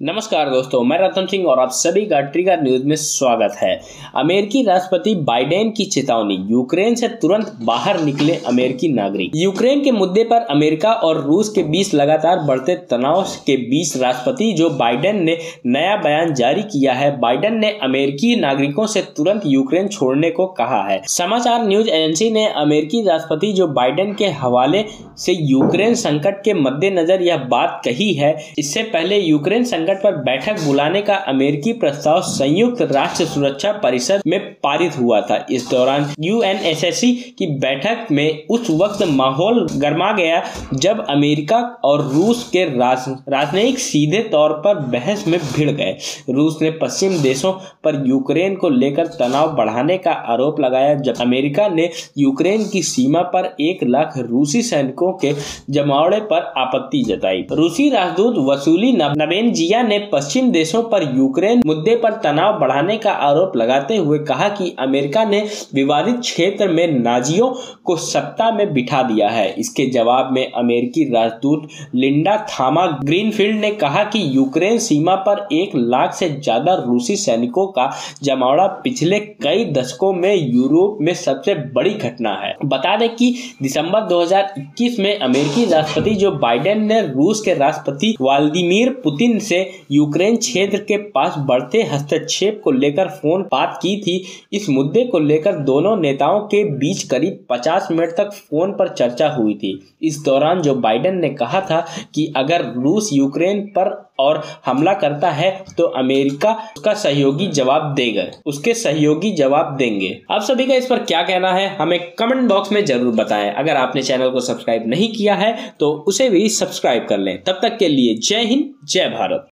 नमस्कार दोस्तों, मैं रतन सिंह और आप सभी का ट्रिगर न्यूज़ में स्वागत है। अमेरिकी राष्ट्रपति बाइडेन की चेतावनी, यूक्रेन से तुरंत बाहर निकले अमेरिकी नागरिक। यूक्रेन के मुद्दे पर अमेरिका और रूस के बीच लगातार बढ़ते तनाव के बीच राष्ट्रपति जो बाइडेन ने नया बयान जारी किया है, बाइडेन ने अमेरिकी नागरिकों से तुरंत यूक्रेन छोड़ने को कहा है। समाचार न्यूज़ एजेंसी ने अमेरिकी राष्ट्रपति जो बाइडेन के हवाले से यूक्रेन संकट के मद्देनजर यह बात कही है, इससे पहले यूक्रेन संकट संकट पर बैठक बुलाने का अमेरिकी प्रस्ताव संयुक्त राष्ट्र सुरक्षा परिषद में पारित हुआ था। इस दौरान यूएनएसएससी की बैठक में उस वक्त माहौल गर्मा गया जब अमेरिका और रूस के राजनयिक सीधे तौर पर बहस में भिड़ गए। रूस ने पश्चिम देशों पर यूक्रेन को लेकर तनाव बढ़ाने का आरोप लगाया जब अमेरिका ने यूक्रेन की सीमा पर एक लाख रूसी सैनिकों के जमावड़े पर आपत्ति जताई। रूसी राजदूत वसूली नवेन इंडिया ने पश्चिम देशों पर यूक्रेन मुद्दे पर तनाव बढ़ाने का आरोप लगाते हुए कहा कि अमेरिका ने विवादित क्षेत्र में नाजियों को सत्ता में बिठा दिया है। इसके जवाब में अमेरिकी राजदूत लिंडा थामा ग्रीनफील्ड ने कहा कि यूक्रेन सीमा पर एक लाख से ज़्यादा रूसी सैनिकों का जमावड़ा पिछले कई दशकों में यूरोप में सबसे बड़ी घटना है। बता दें कि दिसंबर 2021 में अमेरिकी राष्ट्रपति जो बाइडेन ने रूस के राष्ट्रपति व्लादिमीर पुतिन से यूक्रेन क्षेत्र के पास बढ़ते हस्तक्षेप को लेकर फ़ोन बात की थी। इस मुद्दे को लेकर दोनों नेताओं के बीच करीब 50 मिनट तक फ़ोन पर चर्चा हुई थी। इस दौरान जो बाइडेन ने कहा था कि अगर रूस यूक्रेन पर और हमला करता है तो अमेरिका उसका सहयोगी जवाब देगा। उसके सहयोगी जवाब देंगे। आप सभी का इस पर क्या कहना है, हमें कमेंट बॉक्स में ज़रूर बताएँ। अगर आपने चैनल को सब्सक्राइब नहीं किया है तो उसे भी सब्सक्राइब कर लें। तब तक के लिए जय हिंद, जय भारत।